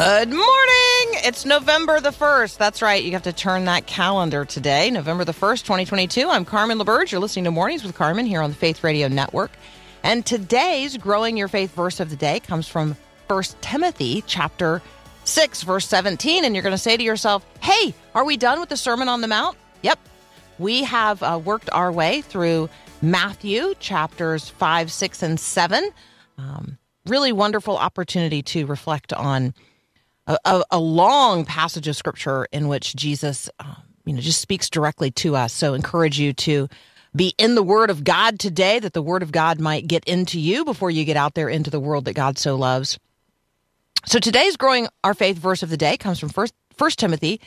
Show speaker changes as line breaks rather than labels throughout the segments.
Good morning. It's November the 1st. That's right. You have to turn that calendar today. November the 1st, 2022. I'm Carmen LaBerge. You're listening to Mornings with Carmen here on the Faith Radio Network. And today's Growing Your Faith verse of the day comes from 1 Timothy chapter 6, verse 17. And you're going to say to yourself, hey, are we done with the Sermon on the Mount? Yep. We have uh, worked our way through Matthew chapters 5, 6, and 7. Um, really wonderful opportunity to reflect on a, a, long passage of scripture in which Jesus, um, you know, just speaks directly to us. So, encourage you to be in the Word of God today, that the Word of God might get into you before you get out there into the world that God so loves. So, today's growing our faith verse of the day comes from First First Timothy,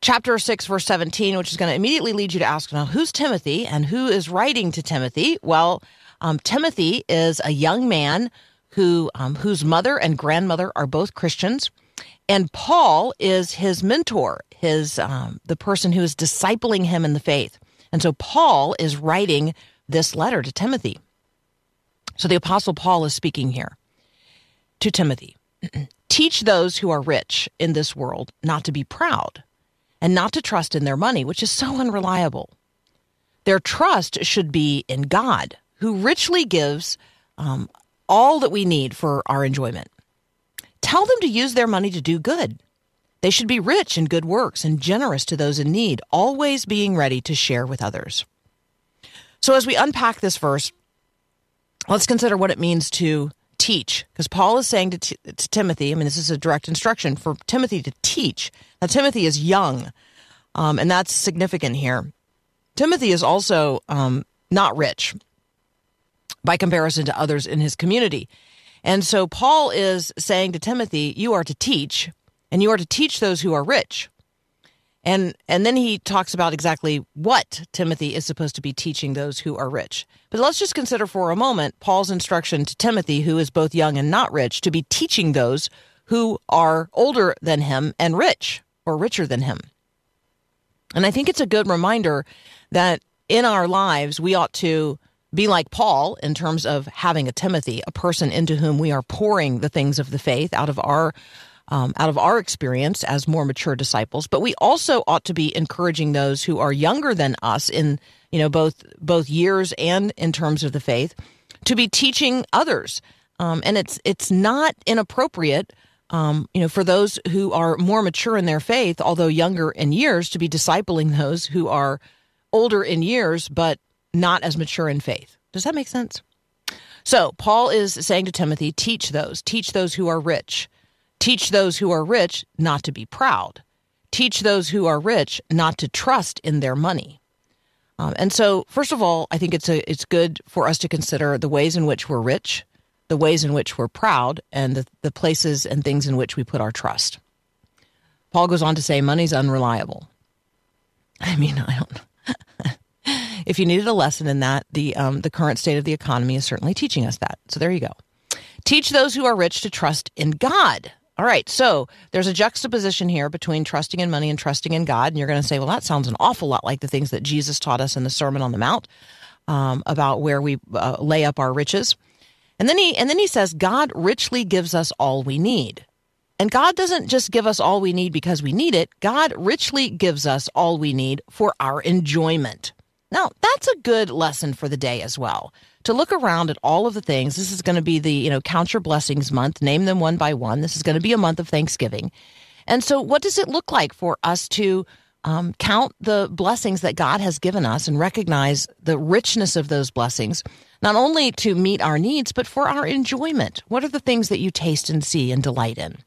chapter six, verse seventeen, which is going to immediately lead you to ask, now, who's Timothy and who is writing to Timothy? Well, um, Timothy is a young man who um, whose mother and grandmother are both Christians and Paul is his mentor, his um, the person who is discipling him in the faith. And so Paul is writing this letter to Timothy. So the apostle Paul is speaking here to Timothy. Teach those who are rich in this world not to be proud and not to trust in their money, which is so unreliable. Their trust should be in God, who richly gives um, all that we need for our enjoyment. Tell them to use their money to do good. They should be rich in good works and generous to those in need, always being ready to share with others. So, as we unpack this verse, let's consider what it means to teach. Because Paul is saying to, t- to Timothy, I mean, this is a direct instruction for Timothy to teach. Now, Timothy is young, um, and that's significant here. Timothy is also um, not rich by comparison to others in his community. And so Paul is saying to Timothy, you are to teach, and you are to teach those who are rich. And and then he talks about exactly what Timothy is supposed to be teaching those who are rich. But let's just consider for a moment Paul's instruction to Timothy, who is both young and not rich, to be teaching those who are older than him and rich or richer than him. And I think it's a good reminder that in our lives we ought to be like Paul in terms of having a Timothy, a person into whom we are pouring the things of the faith out of our um, out of our experience as more mature disciples. But we also ought to be encouraging those who are younger than us in you know both both years and in terms of the faith to be teaching others. Um, and it's it's not inappropriate. Um, you know, for those who are more mature in their faith, although younger in years, to be discipling those who are older in years, but not as mature in faith. Does that make sense? So, Paul is saying to Timothy, teach those, teach those who are rich. Teach those who are rich not to be proud. Teach those who are rich not to trust in their money. Um, and so, first of all, I think it's a, it's good for us to consider the ways in which we're rich, the ways in which we're proud, and the, the places and things in which we put our trust. Paul goes on to say, money's unreliable. I mean, I don't if you needed a lesson in that, the um, the current state of the economy is certainly teaching us that. So there you go. Teach those who are rich to trust in God. All right, so there's a juxtaposition here between trusting in money and trusting in God, and you're going to say, well, that sounds an awful lot like the things that Jesus taught us in the Sermon on the Mount um, about where we uh, lay up our riches. And then he and then he says, God richly gives us all we need. And God doesn't just give us all we need because we need it. God richly gives us all we need for our enjoyment. Now, that's a good lesson for the day as well. To look around at all of the things. This is going to be the, you know, count your blessings month, name them one by one. This is going to be a month of Thanksgiving. And so, what does it look like for us to um, count the blessings that God has given us and recognize the richness of those blessings, not only to meet our needs, but for our enjoyment? What are the things that you taste and see and delight in?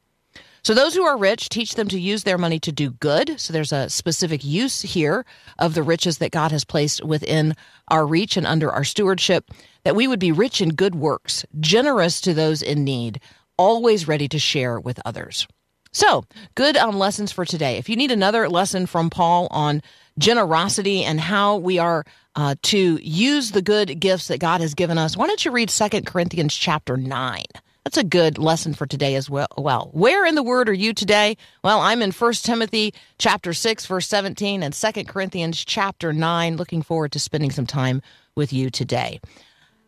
So those who are rich, teach them to use their money to do good. So there's a specific use here of the riches that God has placed within our reach and under our stewardship, that we would be rich in good works, generous to those in need, always ready to share with others. So, good um, lessons for today. If you need another lesson from Paul on generosity and how we are uh, to use the good gifts that God has given us, why don't you read Second Corinthians chapter 9? That's a good lesson for today as well. Well, where in the Word are you today? Well, I'm in 1 Timothy chapter 6, verse 17, and 2 Corinthians chapter 9. Looking forward to spending some time with you today.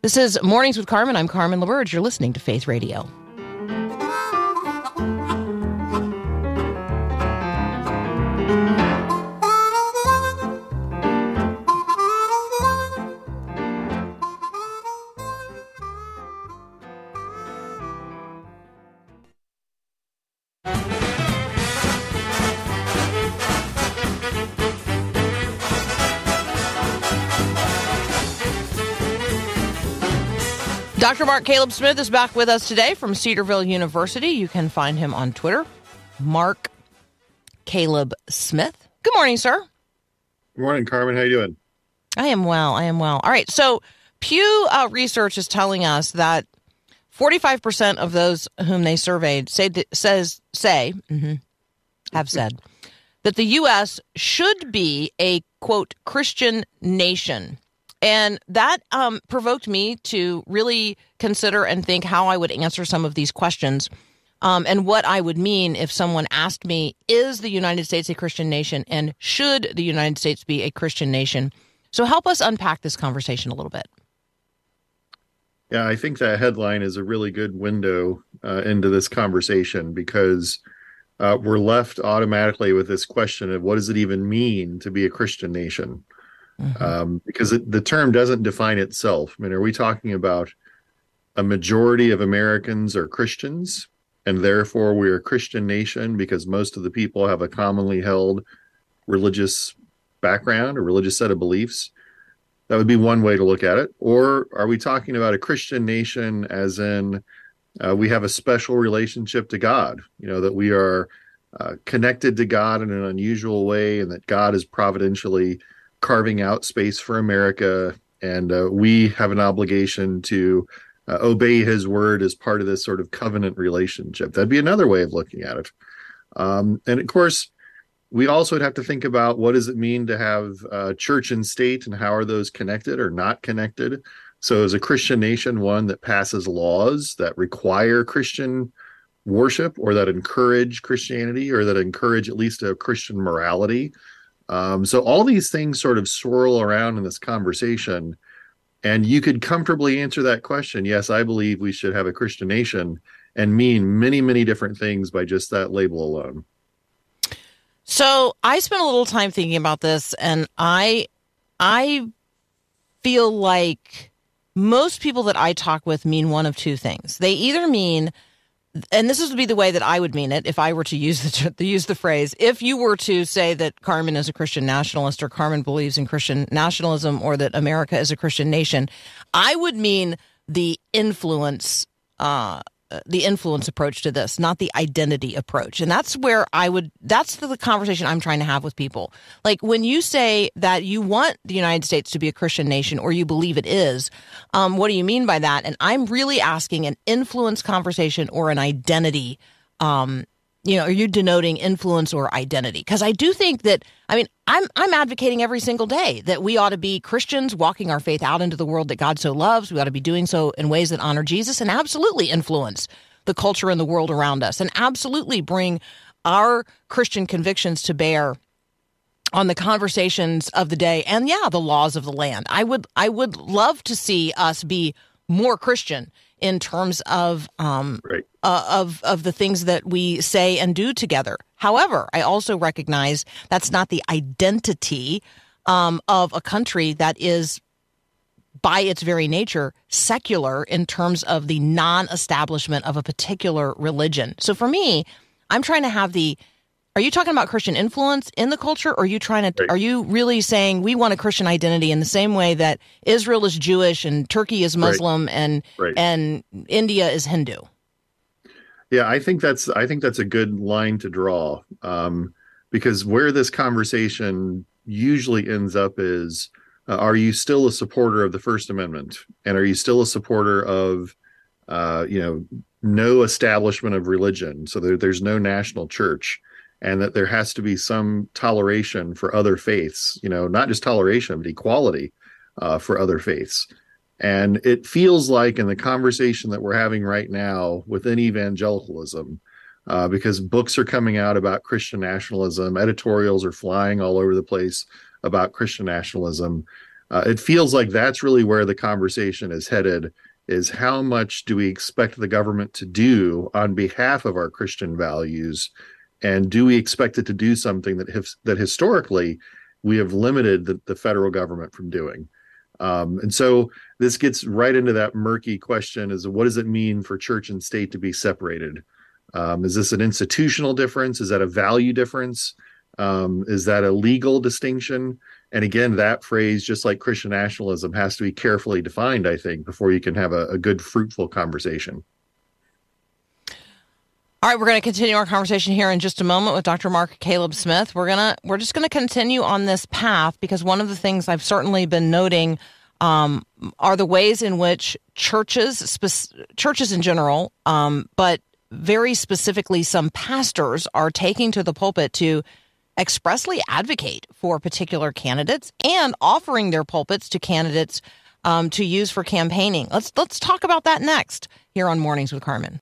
This is Mornings with Carmen. I'm Carmen LaBerge. You're listening to Faith Radio. Dr. Mark Caleb Smith is back with us today from Cedarville University. You can find him on Twitter, Mark Caleb Smith. Good morning, sir.
Good morning, Carmen. How you doing?
I am well. I am well. All right. So Pew uh, research is telling us that 45% of those whom they surveyed say says say mhm, have said that the U.S. should be a quote Christian nation. And that um, provoked me to really consider and think how I would answer some of these questions um, and what I would mean if someone asked me, Is the United States a Christian nation? And should the United States be a Christian nation? So help us unpack this conversation a little bit.
Yeah, I think that headline is a really good window uh, into this conversation because uh, we're left automatically with this question of what does it even mean to be a Christian nation? Um, because it, the term doesn't define itself. I mean, are we talking about a majority of Americans are Christians and therefore we're a Christian nation because most of the people have a commonly held religious background or religious set of beliefs? That would be one way to look at it. Or are we talking about a Christian nation as in uh, we have a special relationship to God, you know, that we are uh, connected to God in an unusual way and that God is providentially carving out space for America. And uh, we have an obligation to uh, obey his word as part of this sort of covenant relationship. That'd be another way of looking at it. Um, and of course, we also would have to think about what does it mean to have uh, church and state and how are those connected or not connected so as a christian nation one that passes laws that require christian worship or that encourage christianity or that encourage at least a christian morality um, so all these things sort of swirl around in this conversation and you could comfortably answer that question yes i believe we should have a christian nation and mean many many different things by just that label alone
So I spent a little time thinking about this, and I, I feel like most people that I talk with mean one of two things. They either mean, and this would be the way that I would mean it if I were to use the use the phrase. If you were to say that Carmen is a Christian nationalist, or Carmen believes in Christian nationalism, or that America is a Christian nation, I would mean the influence. Uh, the influence approach to this, not the identity approach. And that's where I would, that's the, the conversation I'm trying to have with people. Like when you say that you want the United States to be a Christian nation or you believe it is, um, what do you mean by that? And I'm really asking an influence conversation or an identity um, you know, are you denoting influence or identity? Because I do think that I mean, I'm I'm advocating every single day that we ought to be Christians walking our faith out into the world that God so loves. We ought to be doing so in ways that honor Jesus and absolutely influence the culture and the world around us and absolutely bring our Christian convictions to bear on the conversations of the day and yeah, the laws of the land. I would I would love to see us be more Christian in terms of um,
right
uh, of of the things that we say and do together. However, I also recognize that's not the identity um, of a country that is, by its very nature, secular in terms of the non-establishment of a particular religion. So for me, I'm trying to have the are you talking about Christian influence in the culture, or are you trying to?
Right.
Are you really saying we want a Christian identity in the same way that Israel is Jewish and Turkey is Muslim and
Right.
and India is Hindu?
Yeah, I think that's I think that's a good line to draw um, because where this conversation usually ends up is uh, are you still a supporter of the First Amendment and are you still a supporter of uh, you know no establishment of religion so there, there's no national church and that there has to be some toleration for other faiths you know not just toleration but equality uh, for other faiths and it feels like in the conversation that we're having right now within evangelicalism, uh, because books are coming out about Christian nationalism, editorials are flying all over the place about Christian nationalism. Uh, it feels like that's really where the conversation is headed is how much do we expect the government to do on behalf of our Christian values? And do we expect it to do something that, that historically we have limited the, the federal government from doing? Um, and so this gets right into that murky question is what does it mean for church and state to be separated? Um, is this an institutional difference? Is that a value difference? Um, is that a legal distinction? And again, that phrase, just like Christian nationalism, has to be carefully defined, I think, before you can have a, a good, fruitful conversation.
All right, we're going to continue our conversation here in just a moment with Dr. Mark Caleb Smith. We're gonna we're just going to continue on this path because one of the things I've certainly been noting um, are the ways in which churches, spe- churches in general, um, but very specifically some pastors are taking to the pulpit to expressly advocate for particular candidates and offering their pulpits to candidates um, to use for campaigning. Let's let's talk about that next here on Mornings with Carmen.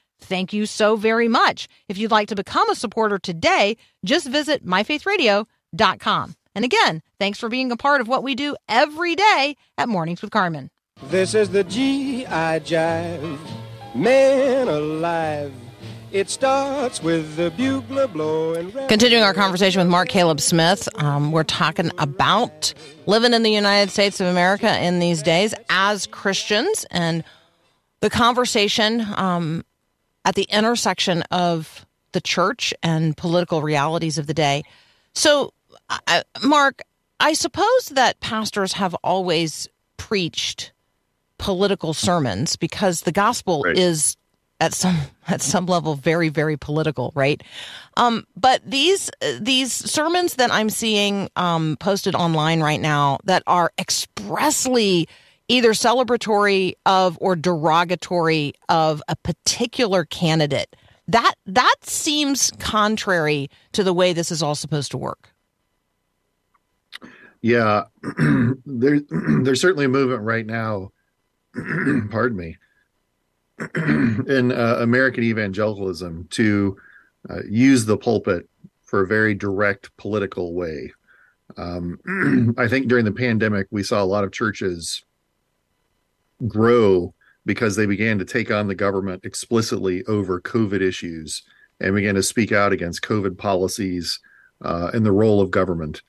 Thank you so very much. If you'd like to become a supporter today, just visit myfaithradio.com. And again, thanks for being a part of what we do every day at Mornings with Carmen.
This is the G.I. Jive, man alive. It starts with the bugler blowing.
Continuing our conversation with Mark Caleb Smith, um, we're talking about living in the United States of America in these days as Christians and the conversation um, at the intersection of the church and political realities of the day. So, I, Mark, I suppose that pastors have always preached political sermons because the gospel
Right.
is at some at some level very very political, right? Um, but these these sermons that I'm seeing um, posted online right now that are expressly either celebratory of or derogatory of a particular candidate that that seems contrary to the way this is all supposed to work.
Yeah, there, there's certainly a movement right now. pardon me, in uh, American evangelicalism to uh, use the pulpit for a very direct political way. Um, I think during the pandemic, we saw a lot of churches grow because they began to take on the government explicitly over COVID issues and began to speak out against COVID policies uh, and the role of government.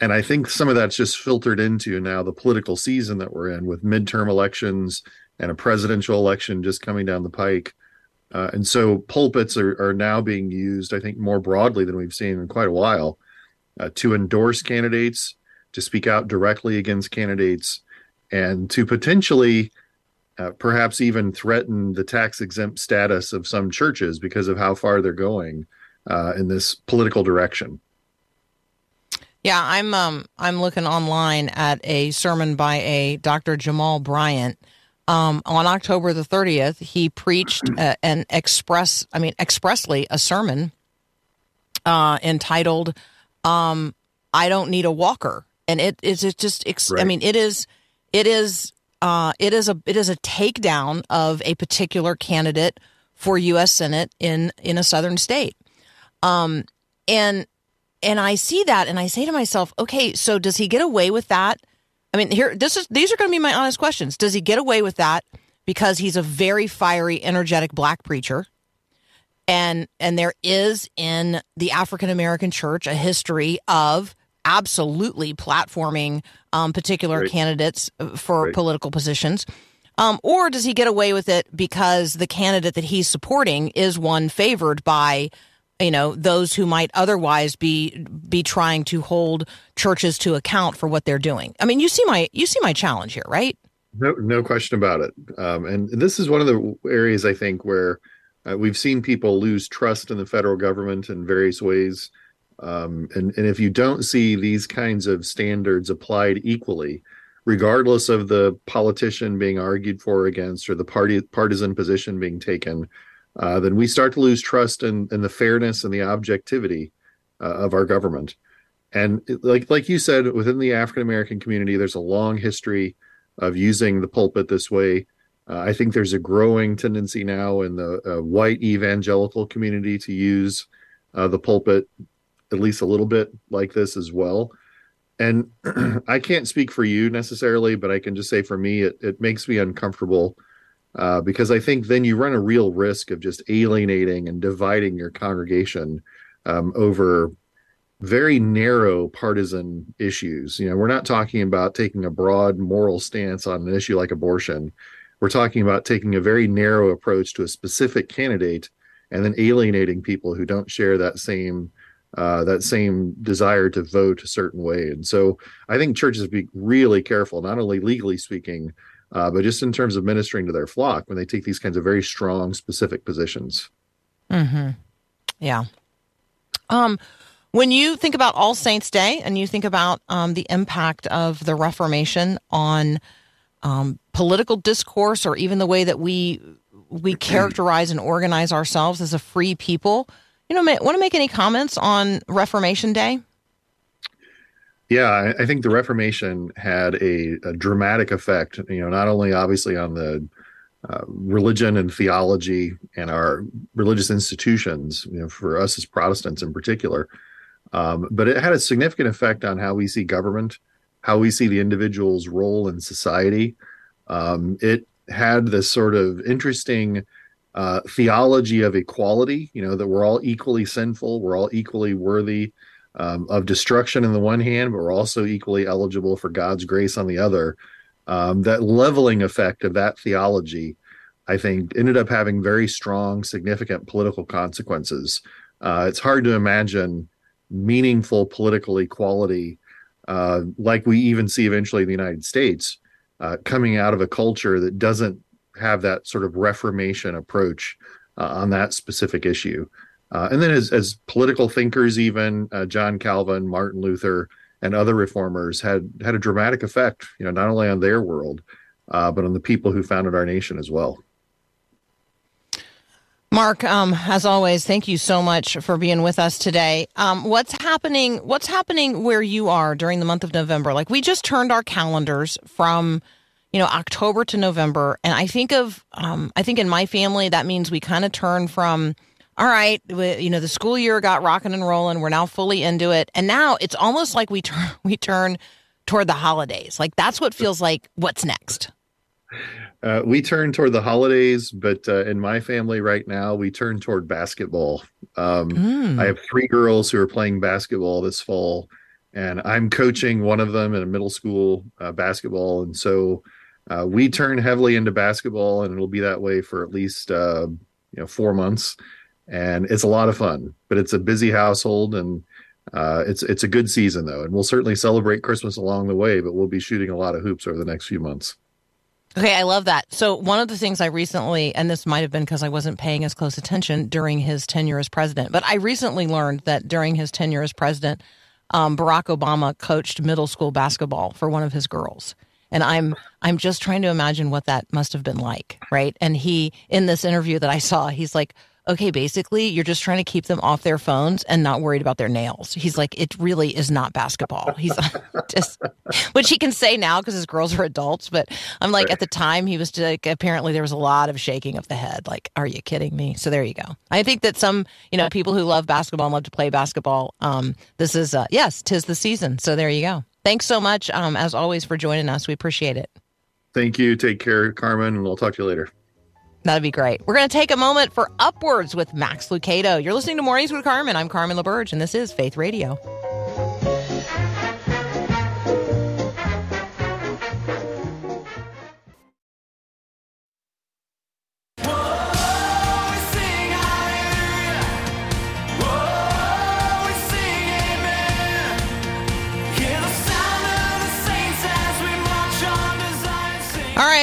And I think some of that's just filtered into now the political season that we're in with midterm elections and a presidential election just coming down the pike. Uh, and so pulpits are, are now being used, I think, more broadly than we've seen in quite a while uh, to endorse candidates, to speak out directly against candidates, and to potentially uh, perhaps even threaten the tax exempt status of some churches because of how far they're going uh, in this political direction.
Yeah, I'm um I'm looking online at a sermon by a Dr. Jamal Bryant. Um, on October the 30th, he preached uh, an express, I mean, expressly a sermon uh, entitled um, "I Don't Need a Walker," and it is it just, ex- I mean, it is, it is, uh, it is a it is a takedown of a particular candidate for U.S. Senate in in a southern state, um, and and I see that and I say to myself, okay, so does he get away with that? I mean, here this is these are going to be my honest questions. Does he get away with that because he's a very fiery, energetic black preacher? and and there is in the African American church a history of absolutely platforming um, particular
Right.
candidates uh, for
Right.
political positions. Um, or does he get away with it because the candidate that he's supporting is one favored by, you know, those who might otherwise be be trying to hold churches to account for what they're doing? I mean, you see my you see my challenge here, right?
No, no question about it. Um, and this is one of the areas I think where uh, we've seen people lose trust in the federal government in various ways. Um, and, and if you don't see these kinds of standards applied equally, regardless of the politician being argued for or against or the party partisan position being taken, uh, then we start to lose trust in, in the fairness and the objectivity uh, of our government. And like like you said, within the African American community, there's a long history of using the pulpit this way. Uh, I think there's a growing tendency now in the uh, white evangelical community to use uh, the pulpit at least a little bit like this as well. And I can't speak for you necessarily, but I can just say for me, it, it makes me uncomfortable uh, because I think then you run a real risk of just alienating and dividing your congregation um, over very narrow partisan issues. You know, we're not talking about taking a broad moral stance on an issue like abortion. We're talking about taking a very narrow approach to a specific candidate and then alienating people who don't share that same uh, that same desire to vote a certain way. And so I think churches be really careful, not only legally speaking, uh, but just in terms of ministering to their flock when they take these kinds of very strong, specific positions.
Mm-hmm. Yeah. Um, when you think about All Saints Day and you think about um, the impact of the Reformation on um, political discourse or even the way that we we characterize and organize ourselves as a free people, you know, want to make any comments on Reformation Day?
Yeah, I, think the Reformation had a, a dramatic effect. You know, not only obviously on the uh, religion and theology and our religious institutions, you know, for us as Protestants in particular, um, but it had a significant effect on how we see government, how we see the individual's role in society. Um, it had this sort of interesting uh, theology of equality, you know, that we're all equally sinful, we're all equally worthy um, of destruction on the one hand, but we're also equally eligible for God's grace on the other. Um, that leveling effect of that theology, I think, ended up having very strong, significant political consequences. Uh, it's hard to imagine meaningful political equality uh, like we even see eventually in the United States uh, coming out of a culture that doesn't have that sort of Reformation approach uh, on that specific issue. Uh, and then, as, as political thinkers, even uh, John Calvin, Martin Luther, and other reformers had had a dramatic effect. You know, not only on their world, uh, but on the people who founded our nation as well.
Mark, um, as always, thank you so much for being with us today. Um, what's happening? What's happening where you are during the month of November? Like we just turned our calendars from, you know, October to November, and I think of, um, I think in my family that means we kind of turn from, all right, we, you know, the school year got rocking and rolling. We're now fully into it, and now it's almost like we turn we turn toward the holidays. Like that's what feels like. What's next?
Uh, we turn toward the holidays, but uh, in my family right now, we turn toward basketball. Um,
Mm.
I have three girls who are playing basketball this fall, and I'm coaching one of them in a middle school uh, basketball. And so uh, we turn heavily into basketball, and it'll be that way for at least uh, you know four months. And it's a lot of fun, but it's a busy household, and uh, it's it's a good season though. And we'll certainly celebrate Christmas along the way, but we'll be shooting a lot of hoops over the next few months.
Okay, I love that. So, one of the things I recently, and this might have been because I wasn't paying as close attention during his tenure as president, but I recently learned that during his tenure as president, um, Barack Obama coached middle school basketball for one of his girls. And I'm I'm just trying to imagine what that must have been like, right? And he in this interview that I saw, he's like, okay, basically, you're just trying to keep them off their phones and not worried about their nails. He's like, it really is not basketball. He's just, which he can say now because his girls are adults. But I'm like, at the time, he was like, apparently there was a lot of shaking of the head. Like, are you kidding me? So there you go. I think that some, you know, people who love basketball and love to play basketball, um, this is, uh, yes, tis the season. So there you go. Thanks so much, um, as always, for joining us. We appreciate it.
Thank you. Take care, Carmen, and we'll talk to you later.
That'd be great. We're going to take a moment for UpWords with Max Lucado. You're listening to Mornings with Carmen. I'm Carmen LaBerge, and this is Faith Radio.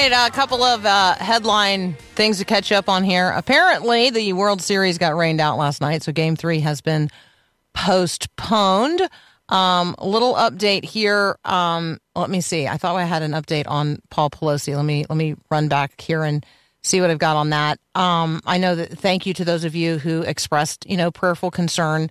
Right, a couple of uh, headline things to catch up on here. Apparently, the World Series got rained out last night, so Game Three has been postponed. Um, a little update here. Um, let me see. I thought I had an update on Paul Pelosi. Let me let me run back here and see what I've got on that. Um, I know that. Thank you to those of you who expressed, you know, prayerful concern.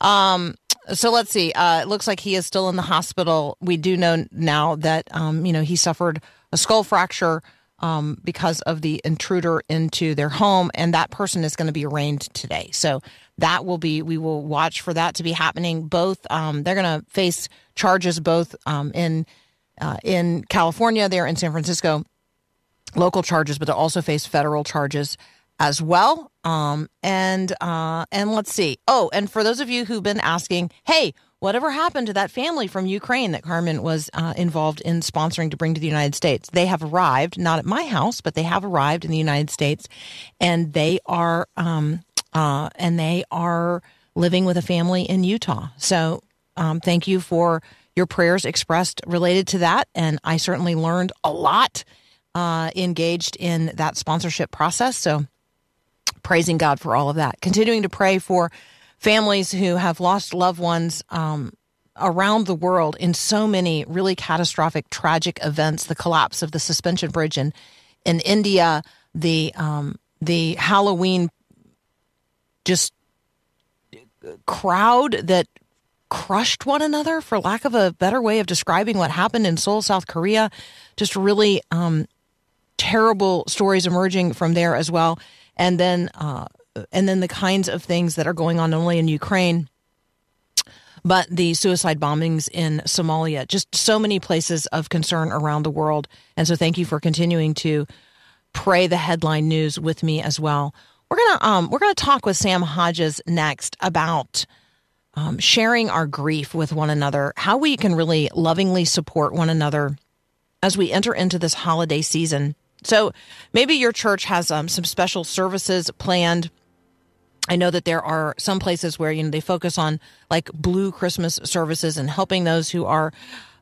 Um, so let's see. Uh, it looks like he is still in the hospital. We do know now that um, you know he suffered a skull fracture um, because of the intruder into their home, and that person is going to be arraigned today. So that will be. We will watch for that to be happening. Both um, they're going to face charges both um, in uh, in California, there in San Francisco, local charges, but they'll also face federal charges as well. Um, and uh, and let's see. Oh, and for those of you who've been asking, hey, whatever happened to that family from Ukraine that Carmen was uh, involved in sponsoring to bring to the United States? They have arrived, not at my house, but they have arrived in the United States, and they are um, uh, and they are living with a family in Utah. So um, thank you for your prayers expressed related to that, and I certainly learned a lot uh, engaged in that sponsorship process. So praising God for all of that. Continuing to pray for families who have lost loved ones um, around the world in so many really catastrophic, tragic events. The collapse of the suspension bridge in in India, the um, the Halloween just crowd that crushed one another, for lack of a better way of describing what happened in Seoul, South Korea. Just really um, terrible stories emerging from there as well, and then uh, and then the kinds of things that are going on not only in Ukraine, but the suicide bombings in Somalia. Just so many places of concern around the world, and so thank you for continuing to pray the headline news with me as well. We're gonna um, we're gonna talk with Sam Hodges next about. Um, sharing our grief with one another, how we can really lovingly support one another as we enter into this holiday season. So maybe your church has um, some special services planned. I know that there are some places where you know they focus on like blue Christmas services and helping those who are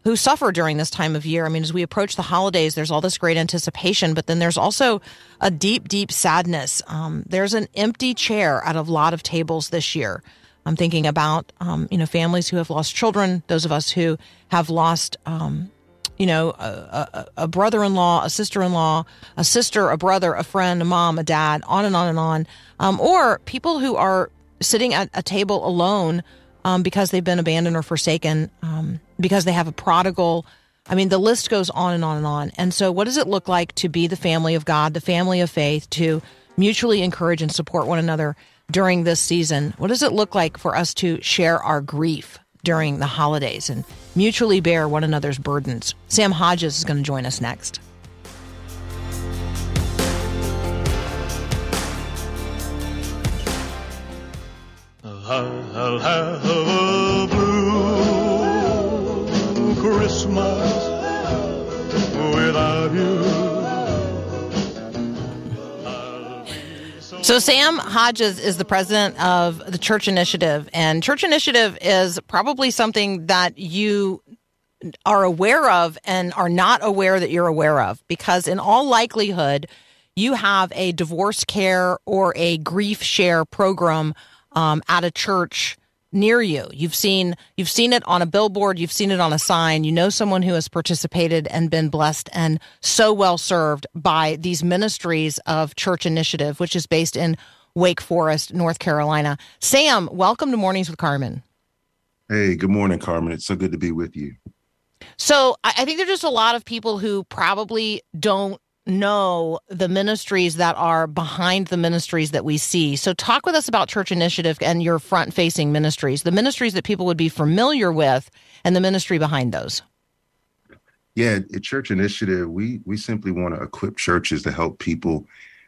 who suffer during this time of year. I mean, as we approach the holidays, there's all this great anticipation, but then there's also a deep, deep sadness. Um, there's an empty chair at a lot of tables this year. I'm thinking about um, you know families who have lost children, those of us who have lost um, you know a, a, a brother-in-law, a sister-in-law, a sister, a brother, a friend, a mom, a dad, on and on and on, um, or people who are sitting at a table alone um, because they've been abandoned or forsaken, um, because they have a prodigal. I mean, the list goes on and on and on. And so, what does it look like to be the family of God, the family of faith, to mutually encourage and support one another during this season? What does it look like for us to share our grief during the holidays and mutually bear one another's burdens? Sam Hodges is going to join us next. So, Sam Hodges is the president of the Church Initiative, and Church Initiative is probably something that you are aware of and are not aware that you're aware of because, in all likelihood, you have a DivorceCare or a GriefShare program um, at a church near you. You've seen you've seen it on a billboard, you've seen it on a sign. You know someone who has participated and been blessed and so well served by these ministries of Church Initiative, which is based in Wake Forest, North Carolina. Sam, welcome to Mornings with Carmen.
Hey, good morning, Carmen. It's so good to be with you.
So I, I think there's just a lot of people who probably don't know the ministries that are behind the ministries that we see. So talk with us about Church Initiative and your front facing ministries, the ministries that people would be familiar with and the ministry behind those.
Yeah, at Church Initiative, we we simply want to equip churches to help people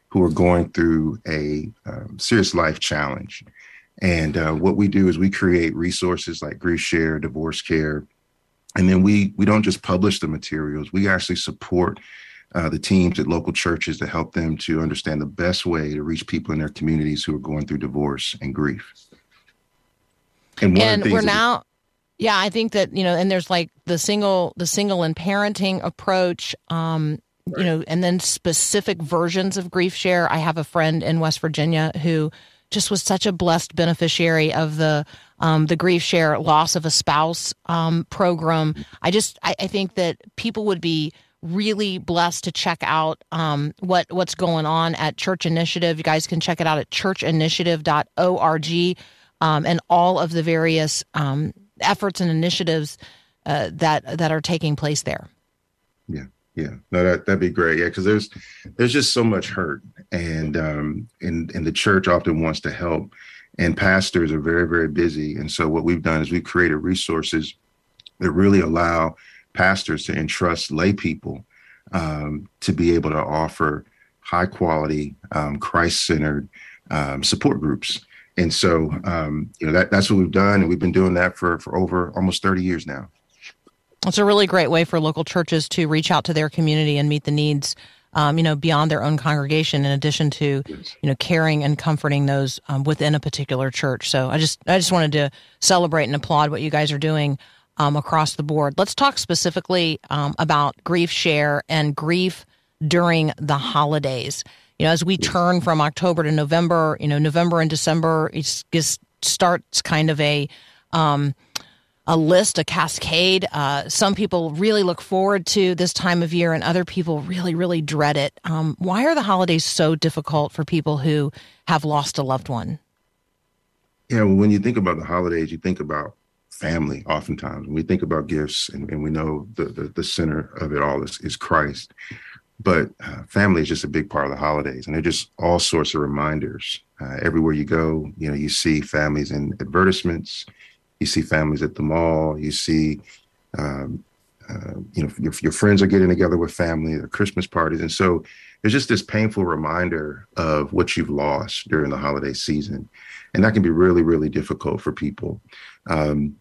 who are going through a um, serious life challenge. And uh, what we do is we create resources like GriefShare, Divorce Care, and then we we don't just publish the materials. We actually support uh, the teams at local churches to help them to understand the best way to reach people in their communities who are going through divorce and grief.
And, and we're now, yeah, I think that you know, and there's like the single, the single and parenting approach. Um, right. You know, and then specific versions of GriefShare. I have a friend in West Virginia who just was such a blessed beneficiary of the um, the GriefShare loss of a spouse um, program. I just I, I, think that people would be really blessed to check out um, what what's going on at Church Initiative. You guys can check it out at churchinitiative.org um, and all of the various um, efforts and initiatives uh, that that are taking place there.
Yeah. Yeah, no, that that'd be great. Yeah, because there's there's just so much hurt, and um, and and the church often wants to help, and pastors are very very busy, and so what we've done is we've created resources that really allow pastors to entrust lay people um, to be able to offer high quality, um, Christ centered um, support groups. And so, um, you know, that, that's what we've done. And we've been doing that for, for over almost 30 years now.
It's a really great way for local churches to reach out to their community and meet the needs, um, you know, beyond their own congregation. In addition to, yes. you know, caring and comforting those um, within a particular church. So I just I just wanted to celebrate and applaud what you guys are doing um, across the board. Let's talk specifically um, about GriefShare and grief during the holidays. You know, as we turn from October to November, you know, November and December, it just starts kind of a um, a list, a cascade. Uh, some people really look forward to this time of year, and other people really, really dread it. Um, why are the holidays so difficult for people who have lost a loved one?
Yeah, well, when you think about the holidays, you think about family oftentimes. When we think about gifts, and, and we know the, the, the center of it all is, is Christ, but uh, family is just a big part of the holidays, and they're just all sorts of reminders. Uh, everywhere you go, you know, you see families in advertisements you see families at the mall. You see, um, uh, you know, your, your friends are getting together with family, or Christmas parties, and so there's just this painful reminder of what you've lost during the holiday season, and that can be really, really difficult for people. Um,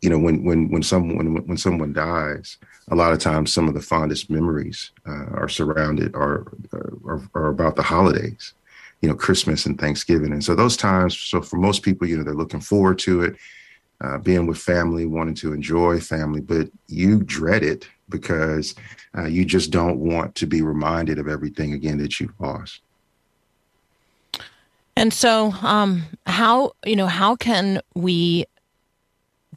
you know, when when when someone when, someone dies, a lot of times some of the fondest memories uh, are surrounded are, are are about the holidays you know, Christmas and Thanksgiving. And so those times, so for most people, you know, they're looking forward to it, uh, being with family, wanting to enjoy family, but you dread it because uh, you just don't want to be reminded of everything again that you've lost.
And so, um, how you know how can we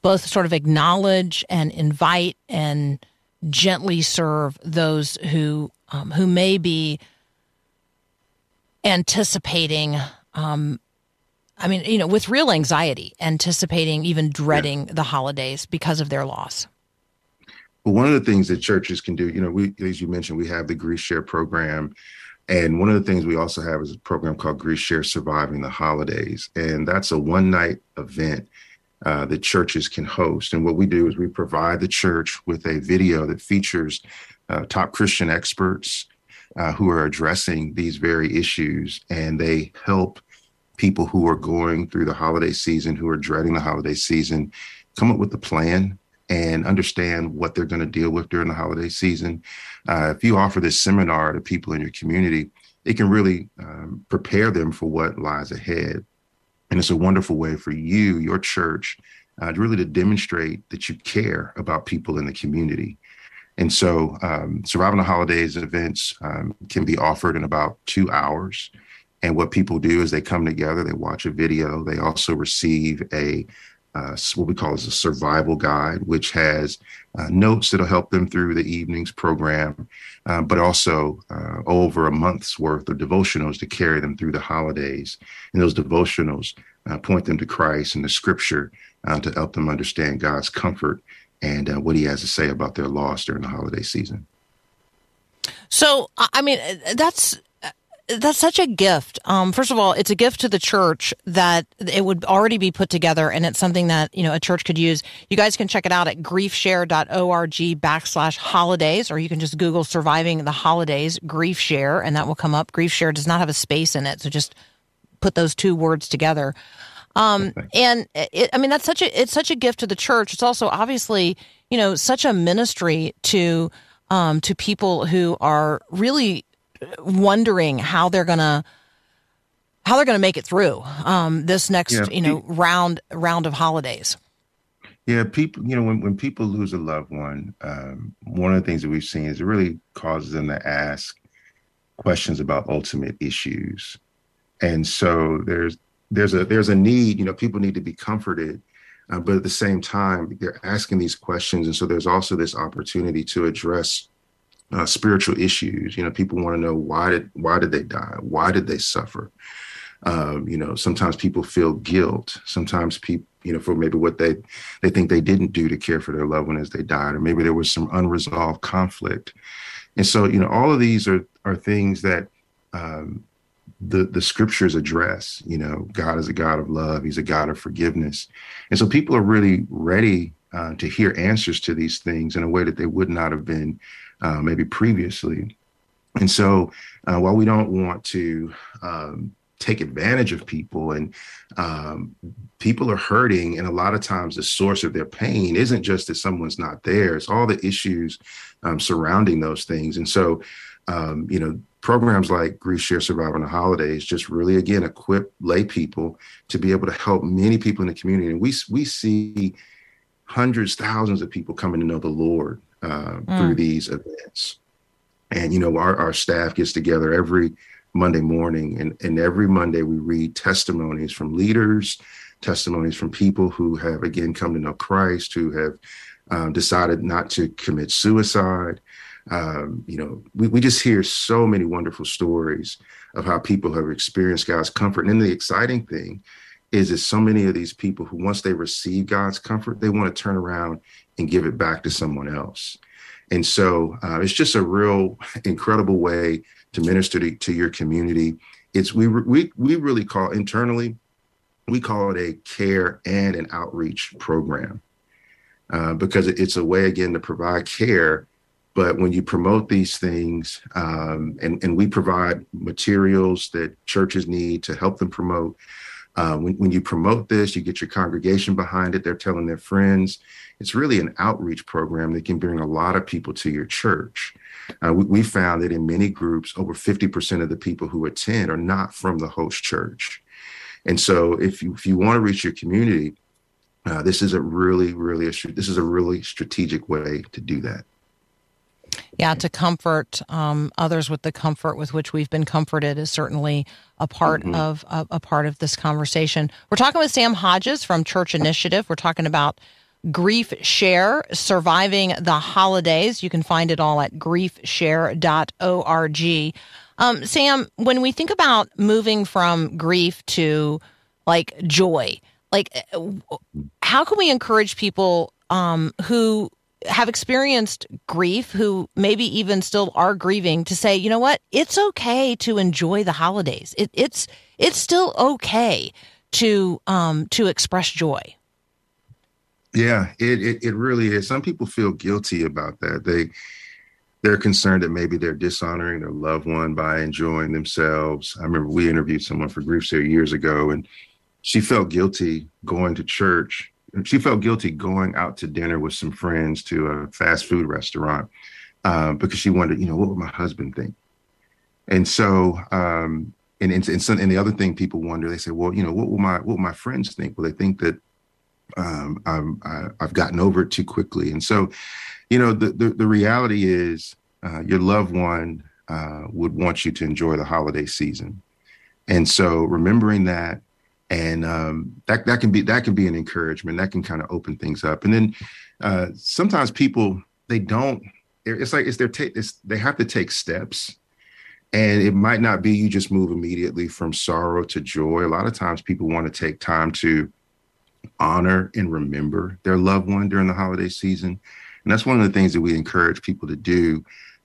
both sort of acknowledge and invite and gently serve those who um, who may be anticipating um, I mean, you know, with real anxiety, anticipating, even dreading yeah. the holidays because of their loss.
Well, one of the things that churches can do, you know, we, as you mentioned, we have the GriefShare program. And one of the things we also have is a program called GriefShare Surviving the Holidays. And that's a one night event uh, that churches can host. And what we do is we provide the church with a video that features uh, top Christian experts uh, who are addressing these very issues, and they help people who are going through the holiday season, who are dreading the holiday season, come up with a plan and understand what they're going to deal with during the holiday season. Uh, if you offer this seminar to people in your community, it can really um, prepare them for what lies ahead. And it's a wonderful way for you, your church, uh, really to demonstrate that you care about people in the community. And so, um, Surviving the Holidays events um, can be offered in about two hours. And what people do is they come together, they watch a video, they also receive a uh, what we call as a survival guide, which has uh, notes that'll help them through the evening's program, uh, but also uh, over a month's worth of devotionals to carry them through the holidays. And those devotionals uh, point them to Christ and the scripture uh, to help them understand God's comfort and what he has to say about their loss during the holiday season.
So, I mean, that's that's such a gift. Um, first of all, it's a gift to the church that it would already be put together, and it's something that you know a church could use. You guys can check it out at griefshare.org backslash holidays, or you can just Google "surviving the holidays" GriefShare, and that will come up. GriefShare does not have a space in it, so just put those two words together. Um, and it, I mean that's such a it's such a gift to the church. It's also obviously you know such a ministry to um, to people who are really wondering how they're gonna how they're gonna make it through um, this next
Yeah,
you know round round of holidays.
Yeah, people, you know, when, when people lose a loved one, um, one of the things that we've seen is it really causes them to ask questions about ultimate issues. And so there's there's a there's a need, you know, people need to be comforted, uh, but at the same time, they're asking these questions. And so there's also this opportunity to address uh, spiritual issues. You know, people want to know why did why did they die? Why did they suffer? Um, you know, sometimes people feel guilt. Sometimes people, you know, for maybe what they they think they didn't do to care for their loved one as they died, or maybe there was some unresolved conflict. And so, you know, all of these are are things that um, the the scriptures address. You know, God is a God of love. He's a God of forgiveness, and so people are really ready uh, to hear answers to these things in a way that they would not have been uh, maybe previously. And so, uh, while we don't want to um, take advantage of people and um, people are hurting, and a lot of times the source of their pain isn't just that someone's not there; it's all the issues um, surrounding those things. And so, um, you know, programs like GriefShare Surviving the Holidays just really again equip lay people to be able to help many people in the community. And we we see hundreds, thousands of people coming to know the Lord uh, through these events. And you know, our, our staff gets together every Monday morning, and, and every Monday we read testimonies from leaders, testimonies from people who have again come to know Christ, who have um, decided not to commit suicide. Um, you know, we, we just hear so many wonderful stories of how people have experienced God's comfort. And then the exciting thing is that so many of these people who once they receive God's comfort, they want to turn around and give it back to someone else. And so uh, it's just a real incredible way to minister to, to your community. It's we we we really call internally, we call it a care and an outreach program uh, because it's a way again to provide care. But when you promote these things, um, and and we provide materials that churches need to help them promote. Uh, when, when you promote this, you get your congregation behind it. They're telling their friends. It's really an outreach program that can bring a lot of people to your church. Uh, we, we found that in many groups, over 50% of the people who attend are not from the host church. And so if you, if you want to reach your community, uh, this is a really, really, a, this is a really strategic way to do that.
Yeah, to comfort um, others with the comfort with which we've been comforted is certainly a part of a, a part of this conversation. We're talking with Sam Hodges from Church Initiative. We're talking about GriefShare, surviving the holidays. You can find it all at griefshare.org. Um, Sam, when we think about moving from grief to like joy, like uh, how can we encourage people um, who have experienced grief, who maybe even still are grieving, to say, you know what, it's okay to enjoy the holidays. It, it's it's still okay to um, to express joy.
Yeah, it, it it really is. Some people feel guilty about that. They they're concerned that maybe they're dishonoring their loved one by enjoying themselves. I remember we interviewed someone for GriefShare years ago, and she felt guilty going to church. She felt guilty going out to dinner with some friends to a fast food restaurant uh, because she wondered, you know, what would my husband think? And so, um, and and and, and the other thing people wonder, they say, well, you know, what will my what will my friends think? Will they think that um, I'm, I, I've gotten over it too quickly. And so, you know, the, the, the reality is uh, your loved one uh, would want you to enjoy the holiday season. And so remembering that and um, that, that can be, that can be an encouragement that can kind of open things up. And then uh, sometimes people, they don't, it's like, it's their take, they have to take steps and it might not be you just move immediately from sorrow to joy. A lot of times people want to take time to honor and remember their loved one during the holiday season. And that's one of the things that we encourage people to do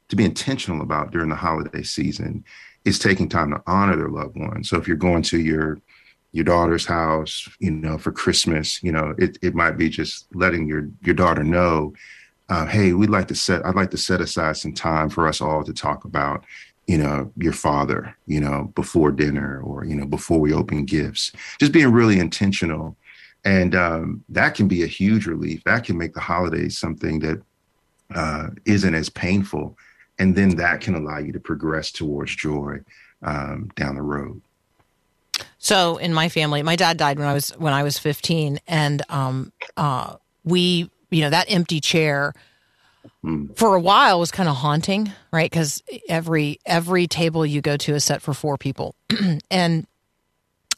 to be intentional about during the holiday season is taking time to honor their loved one. So if you're going to your your daughter's house, you know, for Christmas, you know, it, it might be just letting your your daughter know, uh, hey, we'd like to set I'd like to set aside some time for us all to talk about, you know, your father, you know, before dinner or you know before we open gifts. Just being really intentional, and um, that can be a huge relief. That can make the holidays something that uh, not as painful, and then that can allow you to progress towards joy um, down the road.
So in my family, my dad died when I was when I was 15, and um, uh, we, you know, that empty chair
Mm.
for a while was kind of haunting, right? Because every every table you go to is set for four people, and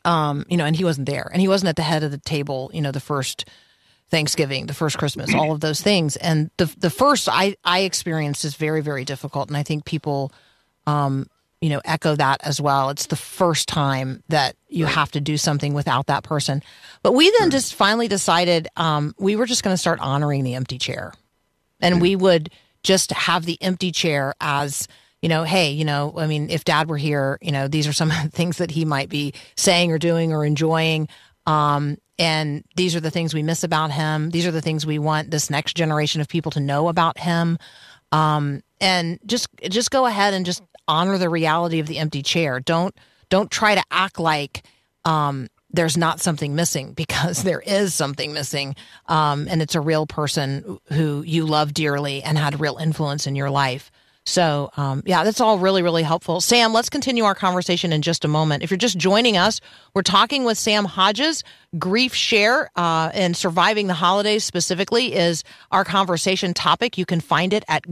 um, you know, and he wasn't there, and he wasn't at the head of the table, you know, the first Thanksgiving, the first Christmas, all of those things, and the the first I I experienced is very very difficult, and I think people um, you know echo that as well. It's the first time that you have to do something without that person. But we then just finally decided um, we were just going to start honoring the empty chair. And we would just have the empty chair as you know hey you know i mean if dad were here you know these are some of the things that he might be saying or doing or enjoying. Um, and these are the things we miss about him. These are the things we want this next generation of people to know about him. Um, and just just go ahead and just honor the reality of the empty chair. Don't don't try to act like um, there's not something missing because there is something missing, um, and it's a real person who you love dearly and had real influence in your life. So, um, yeah, that's all really, really helpful. Sam, let's continue our conversation in just a moment. If you're just joining us, we're talking with Sam Hodges. GriefShare uh, and surviving the holidays specifically is our conversation topic. You can find it at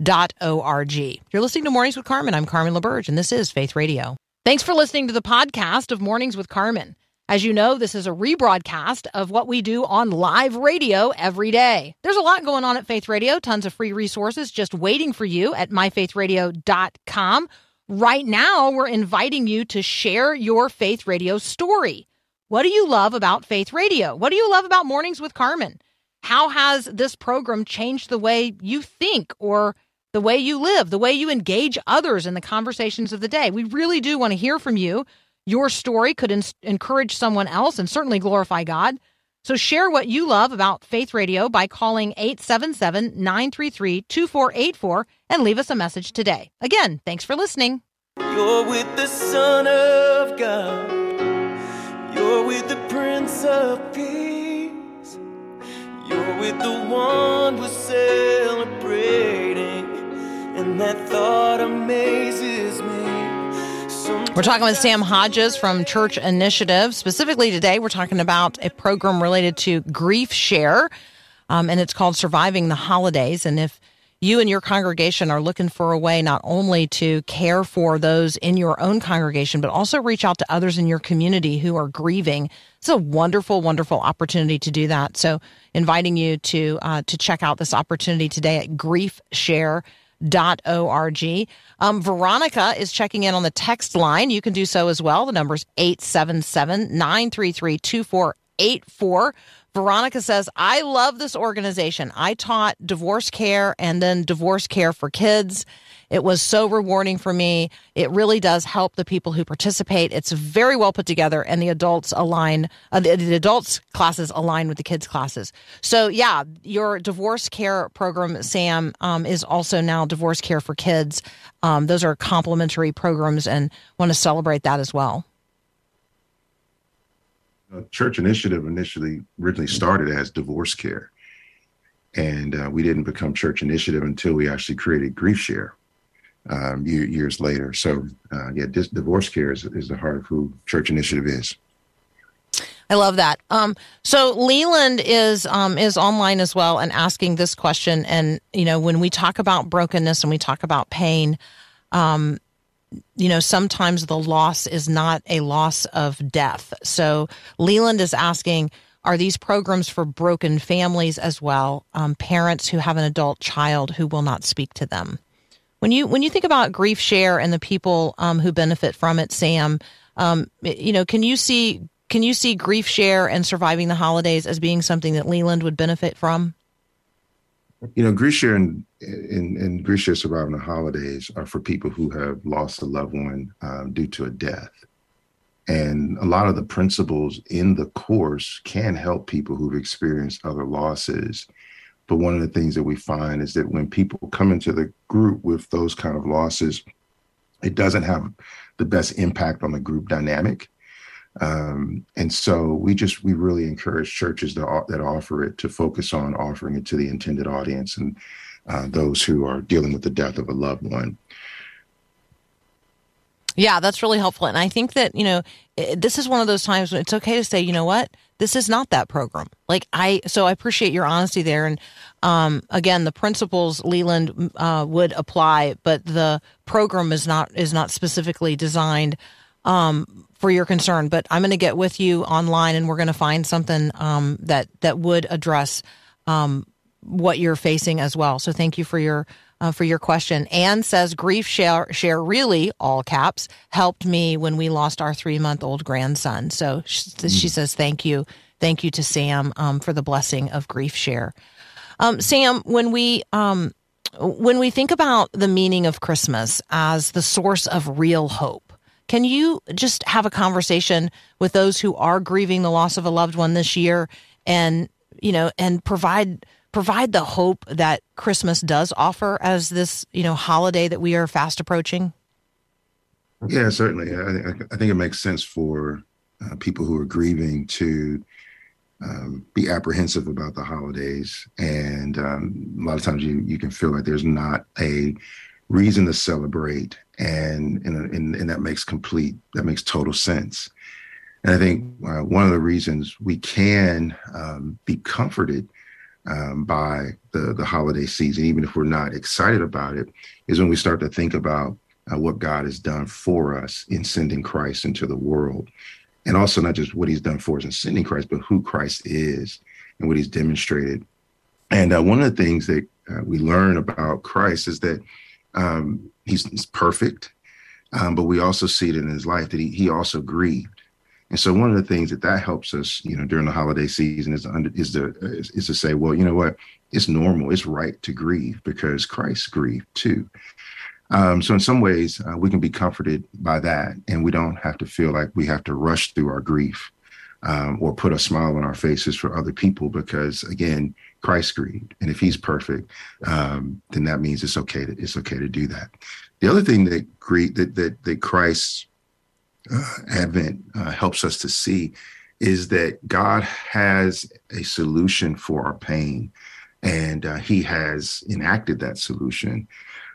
griefshare.org. You're listening to Mornings with Carmen. I'm Carmen LaBerge, and this is Faith Radio. Thanks for listening to the podcast of Mornings with Carmen. As you know, this is a rebroadcast of what we do on live radio every day. There's a lot going on at Faith Radio, tons of free resources just waiting for you at myfaithradio.com. Right now, we're inviting you to share your Faith Radio story. What do you love about Faith Radio? What do you love about Mornings with Carmen? How has this program changed the way you think or the way you live, the way you engage others in the conversations of the day? We really do want to hear from you. Your story could in- encourage someone else and certainly glorify God. So share what you love about Faith Radio by calling 877 933 2484 and leave us a message today. Again, thanks for listening.
You're with the Son of God. You're with the Prince of Peace. You're with the one we're celebrating. And that thought amazes me.
We're talking with Sam Hodges from Church Initiative. Specifically today, we're talking about a program related to GriefShare, um, and it's called Surviving the Holidays. And if you and your congregation are looking for a way not only to care for those in your own congregation, but also reach out to others in your community who are grieving, it's a wonderful, wonderful opportunity to do that. So, inviting you to uh, to check out this opportunity today at griefshare dot org. Um, Veronica is checking in on the text line. You can do so as well. The number is 877-933-2484. Veronica says, I love this organization. I taught DivorceCare and then DivorceCare for kids. It was so rewarding for me. It really does help the people who participate. It's very well put together, and the adults align. Uh, the, the adults classes align with the kids classes. So yeah, your DivorceCare program, Sam, um, is also now DivorceCare for kids. Um, those are complementary programs, and want to celebrate that as well.
Church Initiative initially originally started as DivorceCare, and uh, we didn't become Church Initiative until we actually created GriefShare um, year, years later. So, uh, yeah, dis- DivorceCare is, is the heart of who Church Initiative is.
I love that. Um, so Leland is um, is online as well and asking this question. And you know, when we talk about brokenness and we talk about pain, um, you know, sometimes the loss is not a loss of death. So Leland is asking. Are these programs for broken families as well? Um, parents who have an adult child who will not speak to them. When you when you think about GriefShare and the people um, who benefit from it, Sam, um, you know, can you see can you see GriefShare and surviving the holidays as being something that Leland would benefit from?
You know, GriefShare and, and, and GriefShare surviving the holidays are for people who have lost a loved one um, due to a death. And a lot of the principles in the course can help people who've experienced other losses. But one of the things that we find is that when people come into the group with those kind of losses, it doesn't have the best impact on the group dynamic. Um, and so we just we really encourage churches that, that offer it to focus on offering it to the intended audience and uh, those who are dealing with the death of a loved one.
Yeah, that's really helpful. And I think that, you know, this is one of those times when it's okay to say, you know what, this is not that program. Like I, so I appreciate your honesty there. And um, again, the principles Leland uh, would apply, but the program is not is not specifically designed um, for your concern. But I'm going to get with you online, and we're going to find something um, that that would address um, what you're facing as well. So thank you for your uh, for your question. Anne says GriefShare, share really all caps helped me when we lost our three month old grandson. So she, mm. she, says thank you, thank you to Sam um, for the blessing of GriefShare. Um, Sam, when we um, when we think about the meaning of Christmas as the source of real hope, can you just have a conversation with those who are grieving the loss of a loved one this year, and you know, and provide provide the hope that Christmas does offer as this, you know, holiday that we are fast approaching?
Yeah, certainly. I, I think it makes sense for uh, people who are grieving to um, be apprehensive about the holidays, and um, a lot of times you you can feel like there's not a reason to celebrate, and and and, and that makes complete that makes total sense. And I think uh, one of the reasons we can um, be comforted um, by the the holiday season, even if we're not excited about it, is when we start to think about uh, what God has done for us in sending Christ into the world, and also not just what He's done for us in sending Christ, but who Christ is and what He's demonstrated. And uh, one of the things that uh, we learn about Christ is that um, he's, he's, perfect, um, but we also see it in His life that He He also grieved. And so one of the things that that helps us, you know, during the holiday season is under, is to is, is to say, well, you know what, it's normal, it's right to grieve because Christ grieved too. Um, so in some ways, uh, we can be comforted by that, and we don't have to feel like we have to rush through our grief um, or put a smile on our faces for other people because, again, Christ grieved, and if He's perfect, um, then that means it's okay to it's okay to do that. The other thing that grief that that that Christ uh, Advent uh, helps us to see is that God has a solution for our pain, and uh, He has enacted that solution.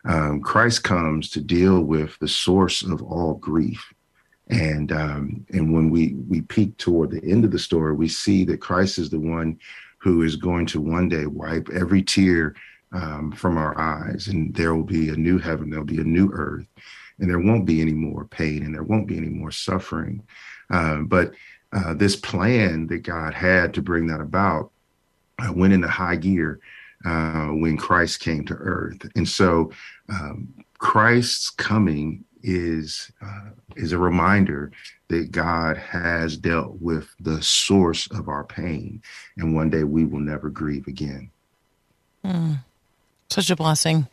Um, Christ comes to deal with the source of all grief, and um, and when we we peek toward the end of the story, we see that Christ is the one who is going to one day wipe every tear um, from our eyes, and there will be a new heaven, there'll be a new earth and there won't be any more pain and there won't be any more suffering. Uh, but uh, this plan that God had to bring that about uh, went into high gear uh, when Christ came to earth. And so um, Christ's coming is uh, is a reminder that God has dealt with the source of our pain, and one day we will never grieve again.
Mm. Such a blessing.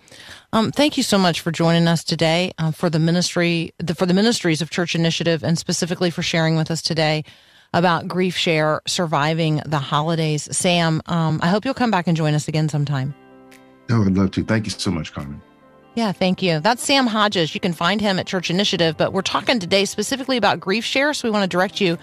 Um, thank you so much for joining us today uh, for the ministry, the, for the ministries of Church Initiative, and specifically for sharing with us today about GriefShare surviving the holidays. Sam, um, I hope you'll come back and join us again sometime.
Oh, I'd love to. Thank you so much, Carmen.
Yeah, thank you. That's Sam Hodges. You can find him at Church Initiative, but we're talking today specifically about GriefShare, so we want to direct you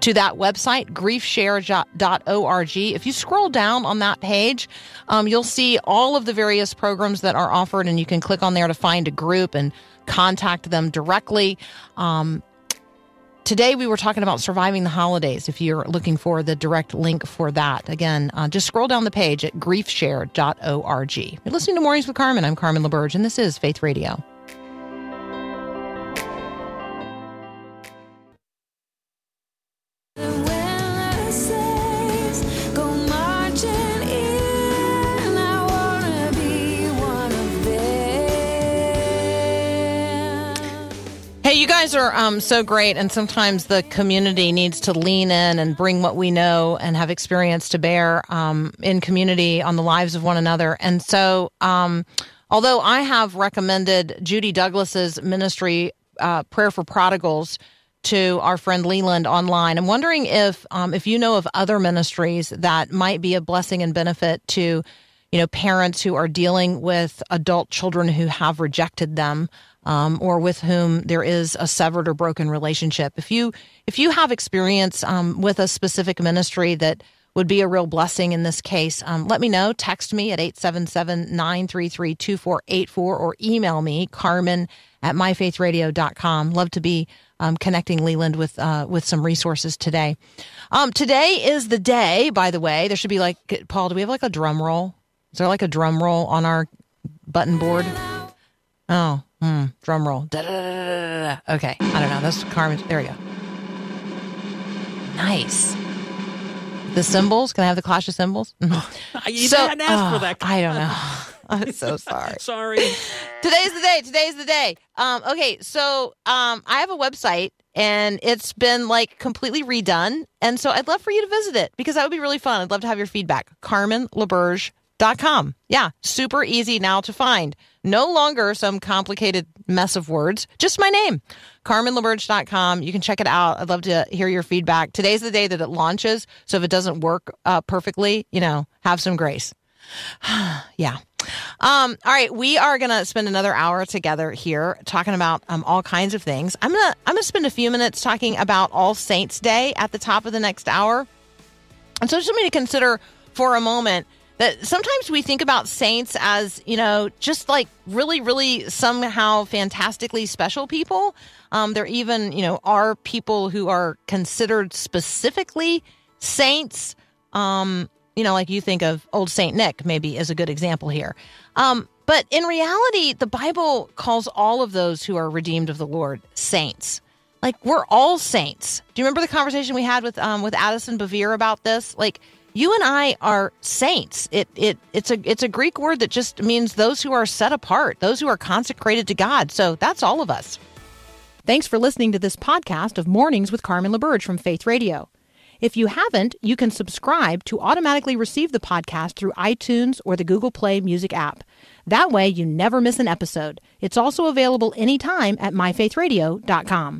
to that website, griefshare.org. If you scroll down on that page, um, you'll see all of the various programs that are offered, and you can click on there to find a group and contact them directly. Um, today, we were talking about surviving the holidays. If you're looking for the direct link for that, again, uh, just scroll down the page at griefshare.org. You're listening to Mornings with Carmen. I'm Carmen LaBerge, and this is Faith Radio. You guys are um, so great, and sometimes the community needs to lean in and bring what we know and have experience to bear um, in community on the lives of one another. And so, um, although I have recommended Judy Douglas's ministry, uh, Prayer for Prodigals, to our friend Leland online, I'm wondering if um, if you know of other ministries that might be a blessing and benefit to you know parents who are dealing with adult children who have rejected them um, or with whom there is a severed or broken relationship. If you if you have experience um, with a specific ministry that would be a real blessing in this case, um, let me know. Text me at 877-933-2484 or email me, Carmen at myfaithradio.com. Love to be um, connecting Leland with uh, with some resources today. Um, today is the day, by the way. There should be like, Paul, do we have like a drum roll? Is there like a drum roll on our button board? Oh, hmm, drum roll. Da-da-da-da-da-da. Okay, I don't know. That's Carmen. There we go. Nice. The symbols. Can I have the clash of cymbals? Mhm.
You
So-
didn't ask
oh,
for that.
I don't know. I'm so sorry.
Sorry.
Today's the day. Today's the day. Um, okay, so um, I have a website and it's been like completely redone. And so I'd love for you to visit it because that would be really fun. I'd love to have your feedback. CarmenLaberge.com. Yeah, super easy now to find. No longer some complicated mess of words, just my name. CarmenLaberge.com. You can check it out. I'd love to hear your feedback. Today's the day that it launches. So if it doesn't work uh, perfectly, you know, have some grace. yeah. Um, all right, we are gonna spend another hour together here talking about um, all kinds of things. I'm gonna I'm gonna spend a few minutes talking about All Saints Day at the top of the next hour. And so just me to consider for a moment that sometimes we think about saints as, you know, just like really, really somehow fantastically special people. Um, there even, you know, are people who are considered specifically saints. Um, you know, like you think of old Saint Nick, maybe is a good example here. Um, but in reality, the Bible calls all of those who are redeemed of the Lord saints. Like we're all saints. Do you remember the conversation we had with um, with Addison Bevere about this? Like you and I are saints. It it it's a it's a Greek word that just means those who are set apart, those who are consecrated to God. So that's all of us. Thanks for listening to this podcast of Mornings with Carmen LaBerge from Faith Radio. If you haven't, you can subscribe to automatically receive the podcast through iTunes or the Google Play Music app. That way, you never miss an episode. It's also available anytime at myfaithradio.com.